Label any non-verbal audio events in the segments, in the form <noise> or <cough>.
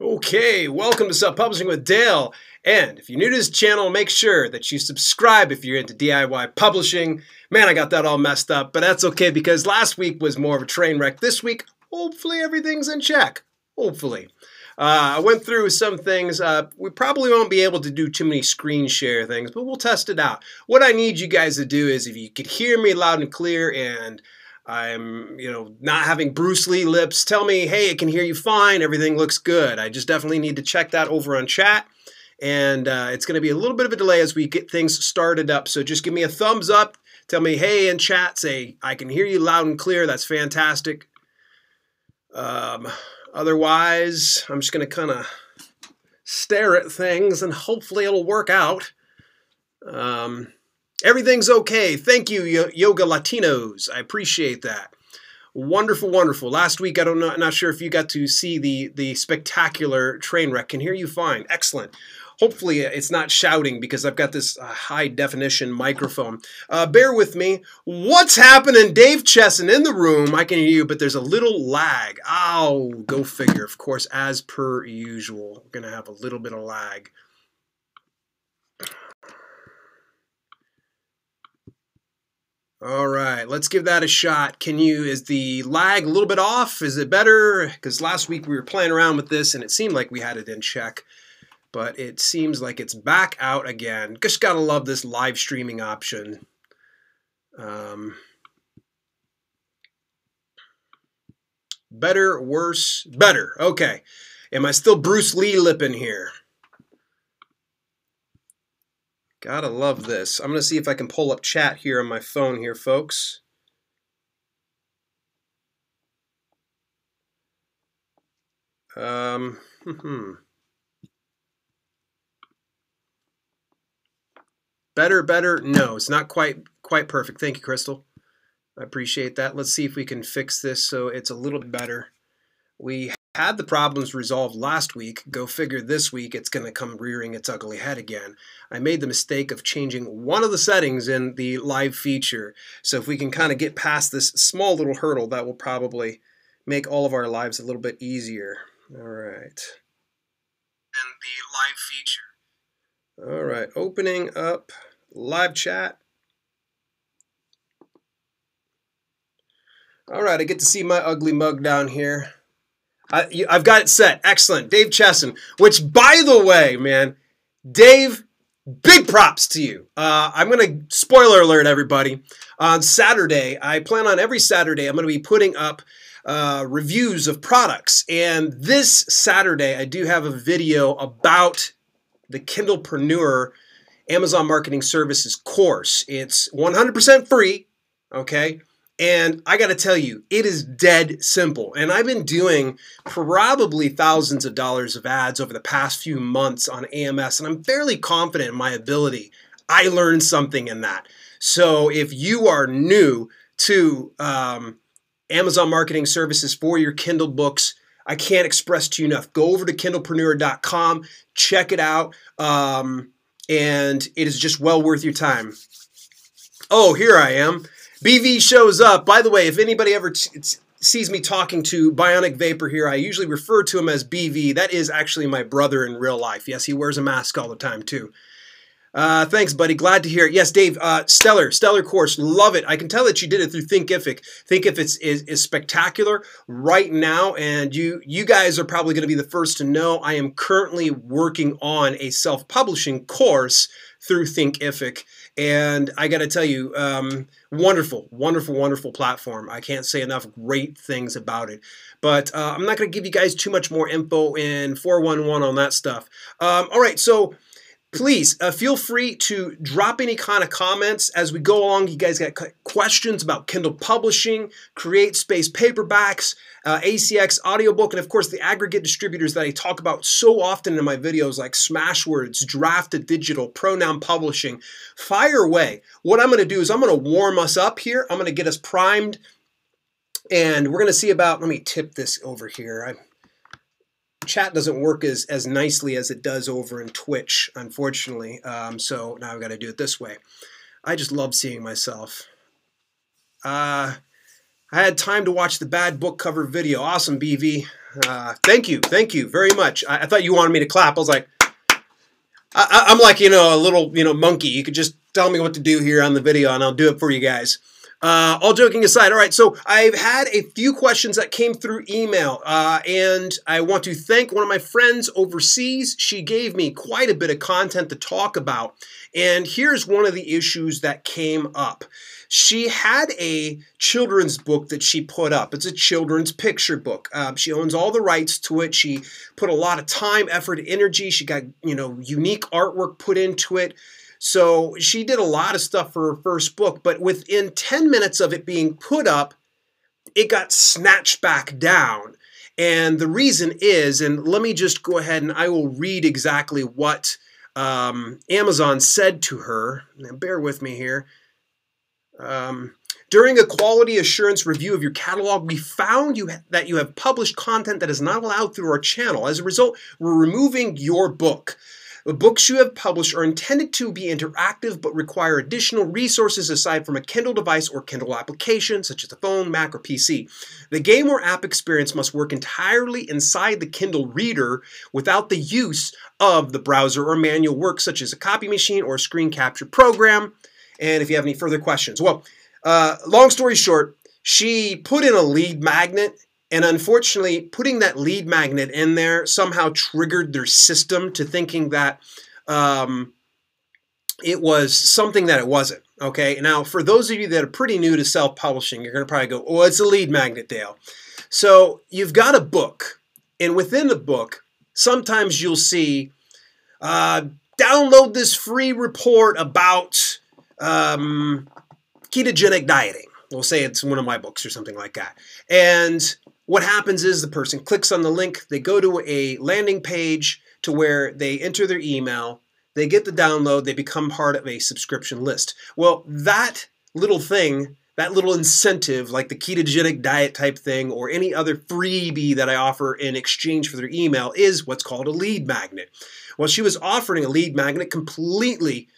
Okay, welcome to Self Publishing with Dale. And if you're new to this channel, make sure that you subscribe if you're into DIY publishing. Man, I got that all messed up, but that's okay because last week was more of a train wreck. This week, hopefully everything's in check. Hopefully. Uh, I went through some things. Uh, we probably won't be able to do too many screen share things, but we'll test it out. What I need you guys to do is if you could hear me loud and clear and I'm, you know, not having Bruce Lee lips. Tell me, hey, I can hear you fine. Everything looks good. I just definitely need to check that over on chat. And uh, it's going to be a little bit of a delay as we get things started up. So just give me a thumbs up. Tell me, hey, in chat, say, I can hear you loud and clear. That's fantastic. Um, otherwise, I'm just going to kind of stare at things and hopefully it'll work out. Um, Everything's okay. Thank you, Yoga Latinos. I appreciate that. Wonderful, wonderful. Last week, I don't know, I'm not sure if you got to see the the spectacular train wreck. Can hear you fine. Excellent. Hopefully, it's not shouting because I've got this uh, high definition microphone. Uh, bear with me. What's happening? Dave Chesson in the room. I can hear you, but there's a little lag. Oh, go figure. Of course, as per usual, we're to have a little bit of lag. All right, let's give that a shot. Can you, is the lag a little bit off? Is it better? Because last week we were playing around with this and it seemed like we had it in check, but it seems like it's back out again. Just gotta love this live streaming option. Um, better, worse, better. Okay. Am I still Bruce Lee lipping here? Gotta love this. I'm going to see if I can pull up chat here on my phone here, folks. Um. Better, better. No, it's not quite quite perfect. Thank you, Crystal. I appreciate that. Let's see if we can fix this so it's a little bit better. We had the problems resolved last week, go figure this week it's going to come rearing its ugly head again. I made the mistake of changing one of the settings in the live feature. So if we can kind of get past this small little hurdle, that will probably make all of our lives a little bit easier. All right. And the live feature. All right, opening up live chat. All right, I get to see my ugly mug down here. I, have got it set. Excellent. Dave Chesson, which, by the way, man, Dave, big props to you. Uh, I'm going to, spoiler alert, everybody. On Saturday, I plan on every Saturday, I'm going to be putting up uh, reviews of products. And this Saturday, I do have a video about the Kindlepreneur Amazon Marketing Services course. It's 100% free, okay? And I got to tell you, it is dead simple. And I've been doing probably thousands of dollars of ads over the past few months on AMS, and I'm fairly confident in my ability. I learned something in that. So if you are new to um, Amazon Marketing Services for your Kindle books, I can't express to you enough. Go over to kindlepreneur.com, check it out, um, and it is just well worth your time. Oh, here I am. BV shows up. By the way, if anybody ever sees me talking to Bionic Vapor here, I usually refer to him as BV. That is actually my brother in real life. Yes, he wears a mask all the time too. Uh, thanks, buddy. Glad to hear it. Yes, Dave, uh, stellar, stellar course. Love it. I can tell that you did it through Thinkific. Thinkific is, is, spectacular right now, and you you guys are probably going to be the first to know. I am currently working on a self-publishing course through Thinkific. And I got to tell you, um, wonderful, wonderful, wonderful platform. I can't say enough great things about it. But uh, I'm not going to give you guys too much more info in 411 on that stuff. Um, all right, so please uh, feel free to drop any kind of comments as we go along. You guys got questions about Kindle publishing, Create Space paperbacks, uh, ACX audiobook, and of course the aggregate distributors that I talk about so often in my videos like Smashwords, Draft2Digital, Pronoun Publishing. Fire away. What I'm going to do is I'm going to warm us up here. I'm going to get us primed and we're going to see about, let me tip this over here. I'm, chat doesn't work as, as nicely as it does over in Twitch, unfortunately. Um, so now I've got to do it this way. I just love seeing myself. Uh, I had time to watch the bad book cover video. Awesome, BV. Uh, thank you, thank you very much. I, I, thought you wanted me to clap. I was like, I, I'm like you know a little you know monkey. You could just tell me what to do here on the video, and I'll do it for you guys. Uh, all joking aside, all right, so I've had a few questions that came through email, uh, and I want to thank one of my friends overseas. She gave me quite a bit of content to talk about, and here's one of the issues that came up. She had a children's book that she put up. It's a children's picture book. Uh, she owns all the rights to it. She put a lot of time, effort, energy. She got you know unique artwork put into it. So she did a lot of stuff for her first book, but within 10 minutes of it being put up, it got snatched back down. And the reason is, and let me just go ahead and I will read exactly what um, Amazon said to her. Now, bear with me here. Um, during a quality assurance review of your catalog, we found you that you have published content that is not allowed through our channel. As a result, we're removing your book. The books you have published are intended to be interactive but require additional resources aside from a Kindle device or Kindle application, such as a phone, Mac, or PC. The game or app experience must work entirely inside the Kindle reader without the use of the browser or manual work, such as a copy machine or a screen capture program. And if you have any further questions, well, uh, long story short, she put in a lead magnet and unfortunately, putting that lead magnet in there somehow triggered their system to thinking that um, it was something that it wasn't. Okay, now for those of you that are pretty new to self publishing, you're going to probably go, Oh, it's a lead magnet, Dale. So you've got a book, and within the book, sometimes you'll see uh, download this free report about um, ketogenic dieting. We'll say it's one of my books or something like that. And what happens is the person clicks on the link, they go to a landing page to where they enter their email, they get the download, they become part of a subscription list. Well, that little thing, that little incentive, like the ketogenic diet type thing or any other freebie that I offer in exchange for their email, is what's called a lead magnet. Well, she was offering a lead magnet completely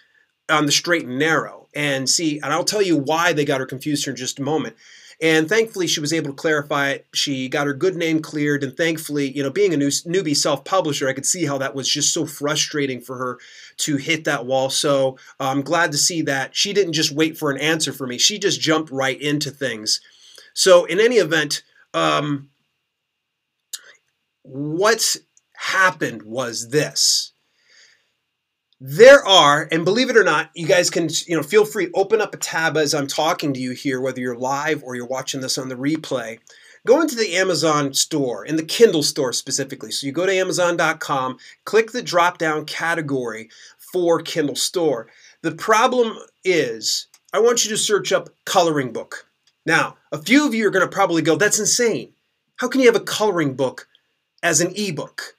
on the straight and narrow. And see, and I'll tell you why they got her confused here in just a moment. And thankfully, she was able to clarify it. She got her good name cleared. And thankfully, you know, being a new, newbie self publisher, I could see how that was just so frustrating for her to hit that wall. So uh, I'm glad to see that she didn't just wait for an answer for me, she just jumped right into things. So, in any event, um, what happened was this there are, and believe it or not, you guys can, you know, feel free, open up a tab as I'm talking to you here, whether you're live or you're watching this on the replay. Go into the Amazon store, in the Kindle store specifically. So you go to Amazon.com, click the drop down category for Kindle store. The problem is, I want you to search up coloring book. Now, a few of you are going to probably go, that's insane. How can you have a coloring book as an ebook?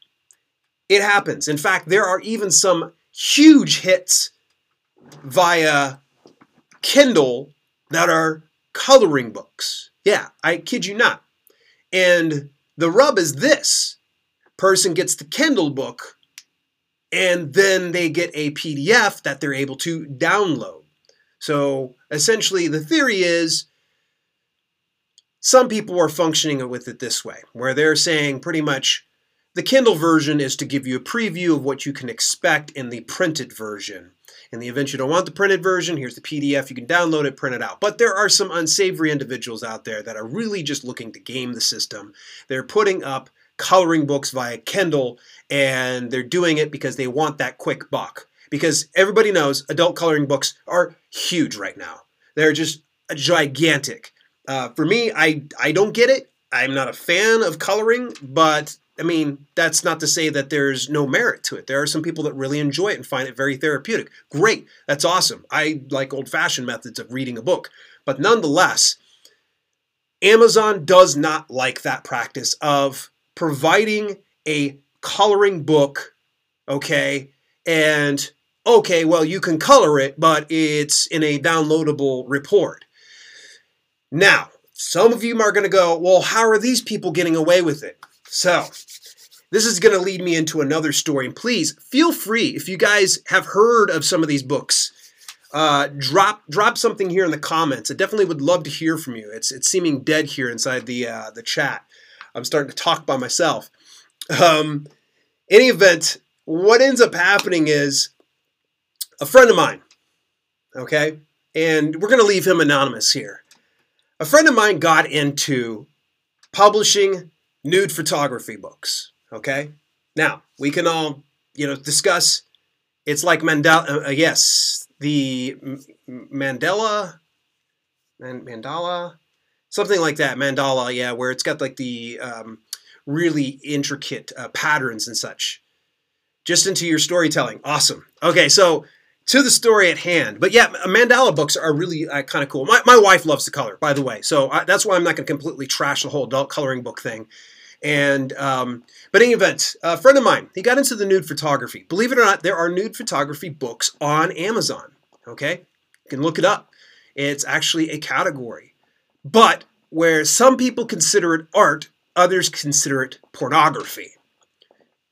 It happens. In fact, there are even some huge hits via Kindle that are coloring books. Yeah, I kid you not. And the rub is this person gets the Kindle book and then they get a PDF that they're able to download. So essentially, the theory is some people are functioning with it this way, where they're saying pretty much the Kindle version is to give you a preview of what you can expect in the printed version. In the event you don't want the printed version, here's the PDF. You can download it, print it out. But there are some unsavory individuals out there that are really just looking to game the system. They're putting up coloring books via Kindle, and they're doing it because they want that quick buck. Because everybody knows adult coloring books are huge right now. They're just gigantic. Uh, for me, I, I don't get it. I'm not a fan of coloring, but I mean, that's not to say that there's no merit to it. There are some people that really enjoy it and find it very therapeutic. Great, that's awesome. I like old fashioned methods of reading a book. But nonetheless, Amazon does not like that practice of providing a coloring book, okay, and okay, well, you can color it, but it's in a downloadable report. Now, some of you are going to go, well, how are these people getting away with it? So, this is going to lead me into another story. And please feel free if you guys have heard of some of these books. Uh, drop drop something here in the comments. I definitely would love to hear from you. It's it's seeming dead here inside the uh, the chat. I'm starting to talk by myself. Um, any event, what ends up happening is a friend of mine, okay, and we're going to leave him anonymous here. A friend of mine got into publishing nude photography books, okay? Now, we can all, you know, discuss it's like Mandela, uh, uh, yes, the Mandela, Mandala, something like that, Mandala, yeah, where it's got like the um, really intricate uh, patterns and such. Just into your storytelling. Awesome. Okay, so to the story at hand. But yeah, mandala books are really uh, kind of cool. My, my wife loves to color, by the way. So I, that's why I'm not going to completely trash the whole adult coloring book thing. And um, but in any event, a friend of mine, he got into the nude photography. Believe it or not, there are nude photography books on Amazon. Okay, you can look it up. It's actually a category. But where some people consider it art, others consider it pornography.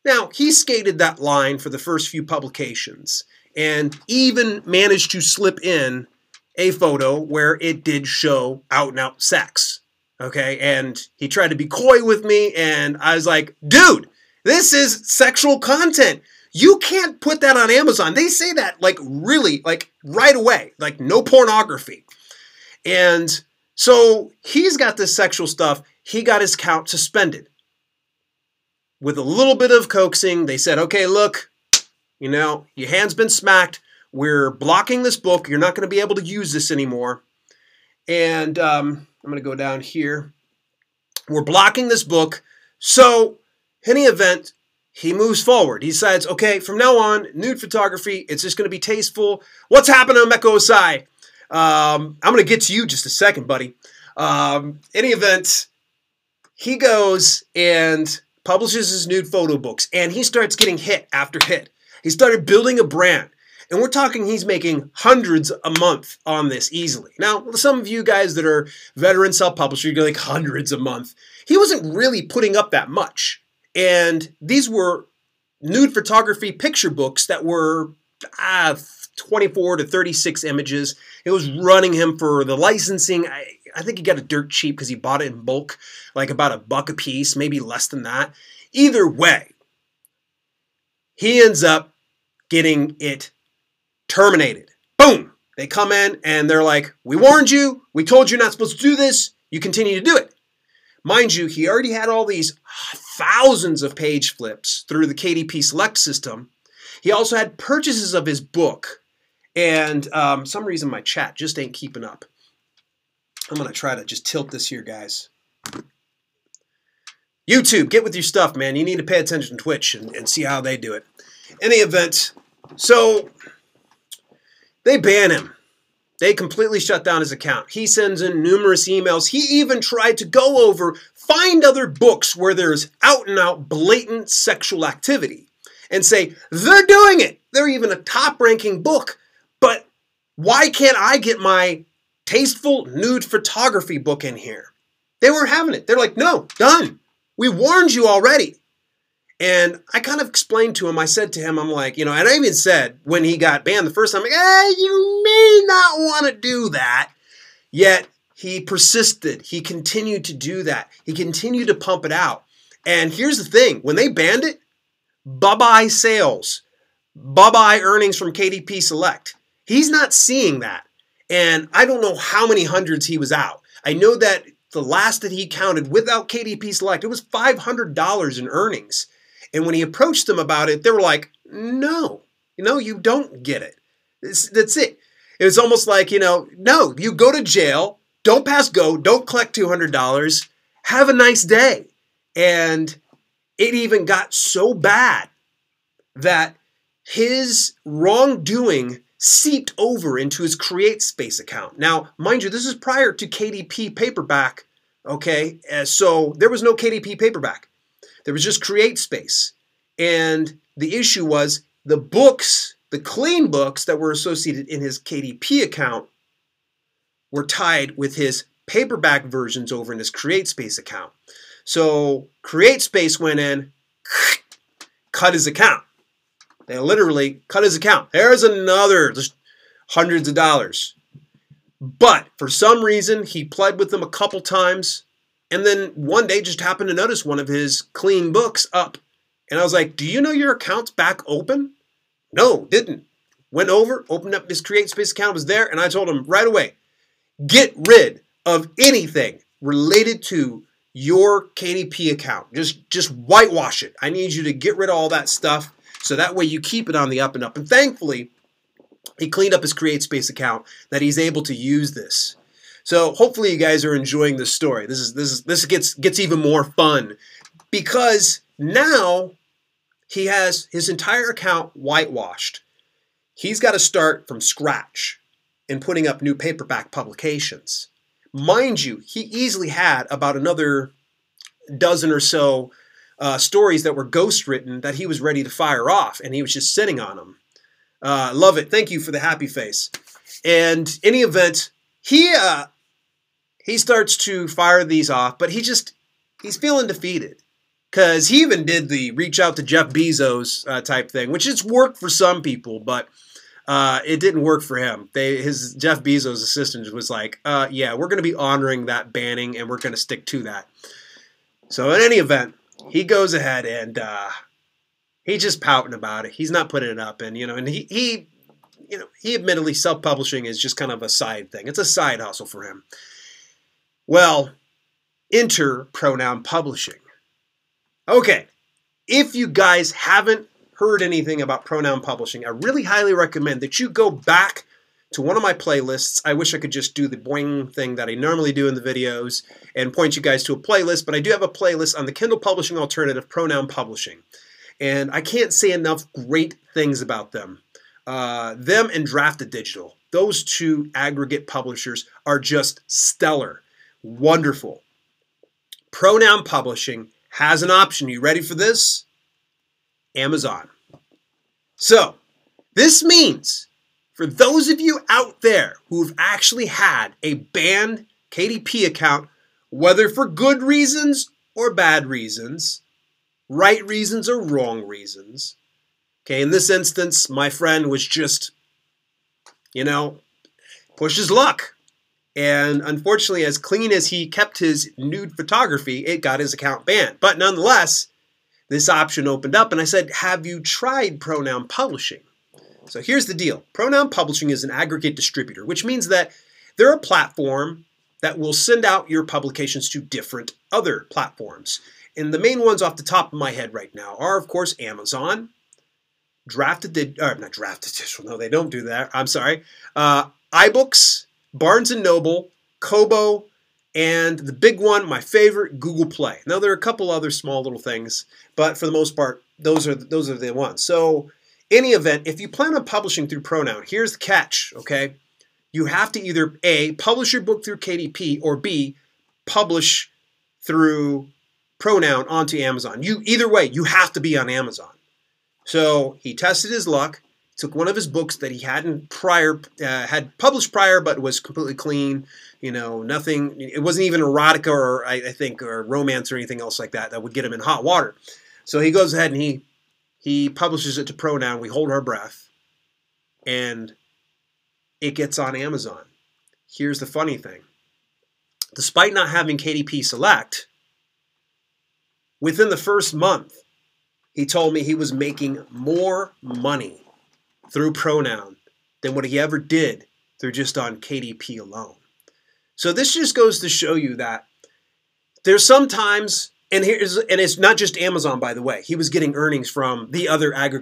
Now, he skated that line for the first few publications and even managed to slip in a photo where it did show out and out sex. Okay, and he tried to be coy with me, and I was like, dude, this is sexual content. You can't put that on Amazon. They say that like really, like right away, like no pornography. And so he's got this sexual stuff. He got his account suspended. With a little bit of coaxing, they said, okay, look, you know, your hand's been smacked. We're blocking this book. You're not going to be able to use this anymore. And um, I'm going to go down here. We're blocking this book. So, any event, he moves forward. He decides, okay, from now on, nude photography, it's just going to be tasteful. What's happening, Emeka Ossai? Um, I'm going to get to you just a second, buddy. Um, any event, he goes and publishes his nude photo books, and he starts getting hit after hit. He started building a brand. And we're talking he's making hundreds a month on this easily. Now, some of you guys that are veteran self-publisher, you're like hundreds a month. He wasn't really putting up that much. And these were nude photography picture books that were ah, 24 to 36 images. It was running him for the licensing. I, I think he got it dirt cheap because he bought it in bulk, like about a buck a piece, maybe less than that. Either way, he ends up getting it terminated. Boom! They come in and they're like, We warned you. We told you not supposed to do this. You continue to do it. Mind you, he already had all these thousands of page flips through the KDP Select system. He also had purchases of his book. And um, some reason my chat just ain't keeping up. I'm going to try to just tilt this here, guys. YouTube, get with your stuff, man. You need to pay attention to Twitch and, and see how they do it. Any event, so they ban him. They completely shut down his account. He sends in numerous emails. He even tried to go over, find other books where there's out and out blatant sexual activity and say, they're doing it. They're even a top ranking book. But why can't I get my tasteful nude photography book in here? They weren't having it. They're like, no, done. We warned you already. And I kind of explained to him, I said to him, I'm like, you know, and I even said when he got banned the first time, like, eh, you may not want to do that. Yet he persisted. He continued to do that. He continued to pump it out. And here's the thing when they banned it, bye bye sales, bye bye earnings from KDP Select. He's not seeing that. And I don't know how many hundreds he was out. I know that the last that he counted without KDP Select, it was $500 in earnings. And when he approached them about it, they were like, no, know, you don't get it. It's, that's it. It was almost like, you know, no, you go to jail, don't pass go, don't collect $200, have a nice day. And it even got so bad that his wrongdoing seeped over into his create space account. Now, mind you, this is prior to KDP paperback, okay? Uh, so there was no KDP paperback. There was just CreateSpace. And the issue was the books, the clean books that were associated in his KDP account were tied with his paperback versions over in his CreateSpace account. So CreateSpace went in, <sniffs> cut his account. They literally cut his account. There's another just hundreds of dollars. But for some reason, he pled with them a couple times. And then one day just happened to notice one of his clean books up. And I was like, Do you know your account's back open? No, didn't. Went over, opened up his Create Space account, was there, and I told him right away get rid of anything related to your KDP account. Just just whitewash it. I need you to get rid of all that stuff so that way you keep it on the up and up. And thankfully, he cleaned up his Create Space account that he's able to use this. So hopefully you guys are enjoying this story. This is this is this gets gets even more fun because now he has his entire account whitewashed. He's got to start from scratch in putting up new paperback publications. Mind you, he easily had about another dozen or so uh, stories that were ghost written that he was ready to fire off, and he was just sitting on them. Uh, love it. Thank you for the happy face. And any event, he uh, he starts to fire these off, but he just he's feeling defeated because he even did the reach out to Jeff Bezos uh, type thing, which has worked for some people, but uh, it didn't work for him. They his Jeff Bezos assistant was like, uh, "Yeah, we're going to be honoring that banning, and we're going to stick to that." So in any event, he goes ahead and uh, he's just pouting about it. He's not putting it up, and you know, and he he you know he admittedly self publishing is just kind of a side thing. It's a side hustle for him. Well, enter pronoun publishing. Okay, if you guys haven't heard anything about pronoun publishing, I really highly recommend that you go back to one of my playlists. I wish I could just do the boing thing that I normally do in the videos and point you guys to a playlist, but I do have a playlist on the Kindle Publishing Alternative Pronoun Publishing. And I can't say enough great things about them. Uh, them and Draft2Digital, those two aggregate publishers are just stellar. Wonderful. Pronoun Publishing has an option. You ready for this? Amazon. So, this means for those of you out there who've actually had a banned KDP account, whether for good reasons or bad reasons, right reasons or wrong reasons, okay, in this instance, my friend was just, you know, push his luck. And unfortunately, as clean as he kept his nude photography, it got his account banned. But nonetheless, this option opened up, and I said, Have you tried pronoun publishing? So here's the deal pronoun publishing is an aggregate distributor, which means that they're a platform that will send out your publications to different other platforms. And the main ones off the top of my head right now are, of course, Amazon, Drafted, or not Draft2Digital, no, they don't do that. I'm sorry. Uh, iBooks, Barnes & Noble, Kobo, and the big one, my favorite, Google Play. Now there are a couple other small little things, but for the most part, those are those are the ones. So, any event, if you plan on publishing through Pronoun, here's the catch, okay? You have to either A, publish your book through KDP, or B, publish through Pronoun onto Amazon. You either way, you have to be on Amazon. So he tested his luck took one of his books that he hadn't prior uh, had published prior, but was completely clean. You know, nothing. It wasn't even erotica or I, I think or romance or anything else like that that would get him in hot water. So he goes ahead and he he publishes it to Pronoun. We hold our breath, and it gets on Amazon. Here's the funny thing: despite not having KDP Select, within the first month, he told me he was making more money through pronoun than what he ever did through just on KDP alone. So this just goes to show you that there's sometimes and here's and it's not just Amazon by the way. He was getting earnings from the other aggregate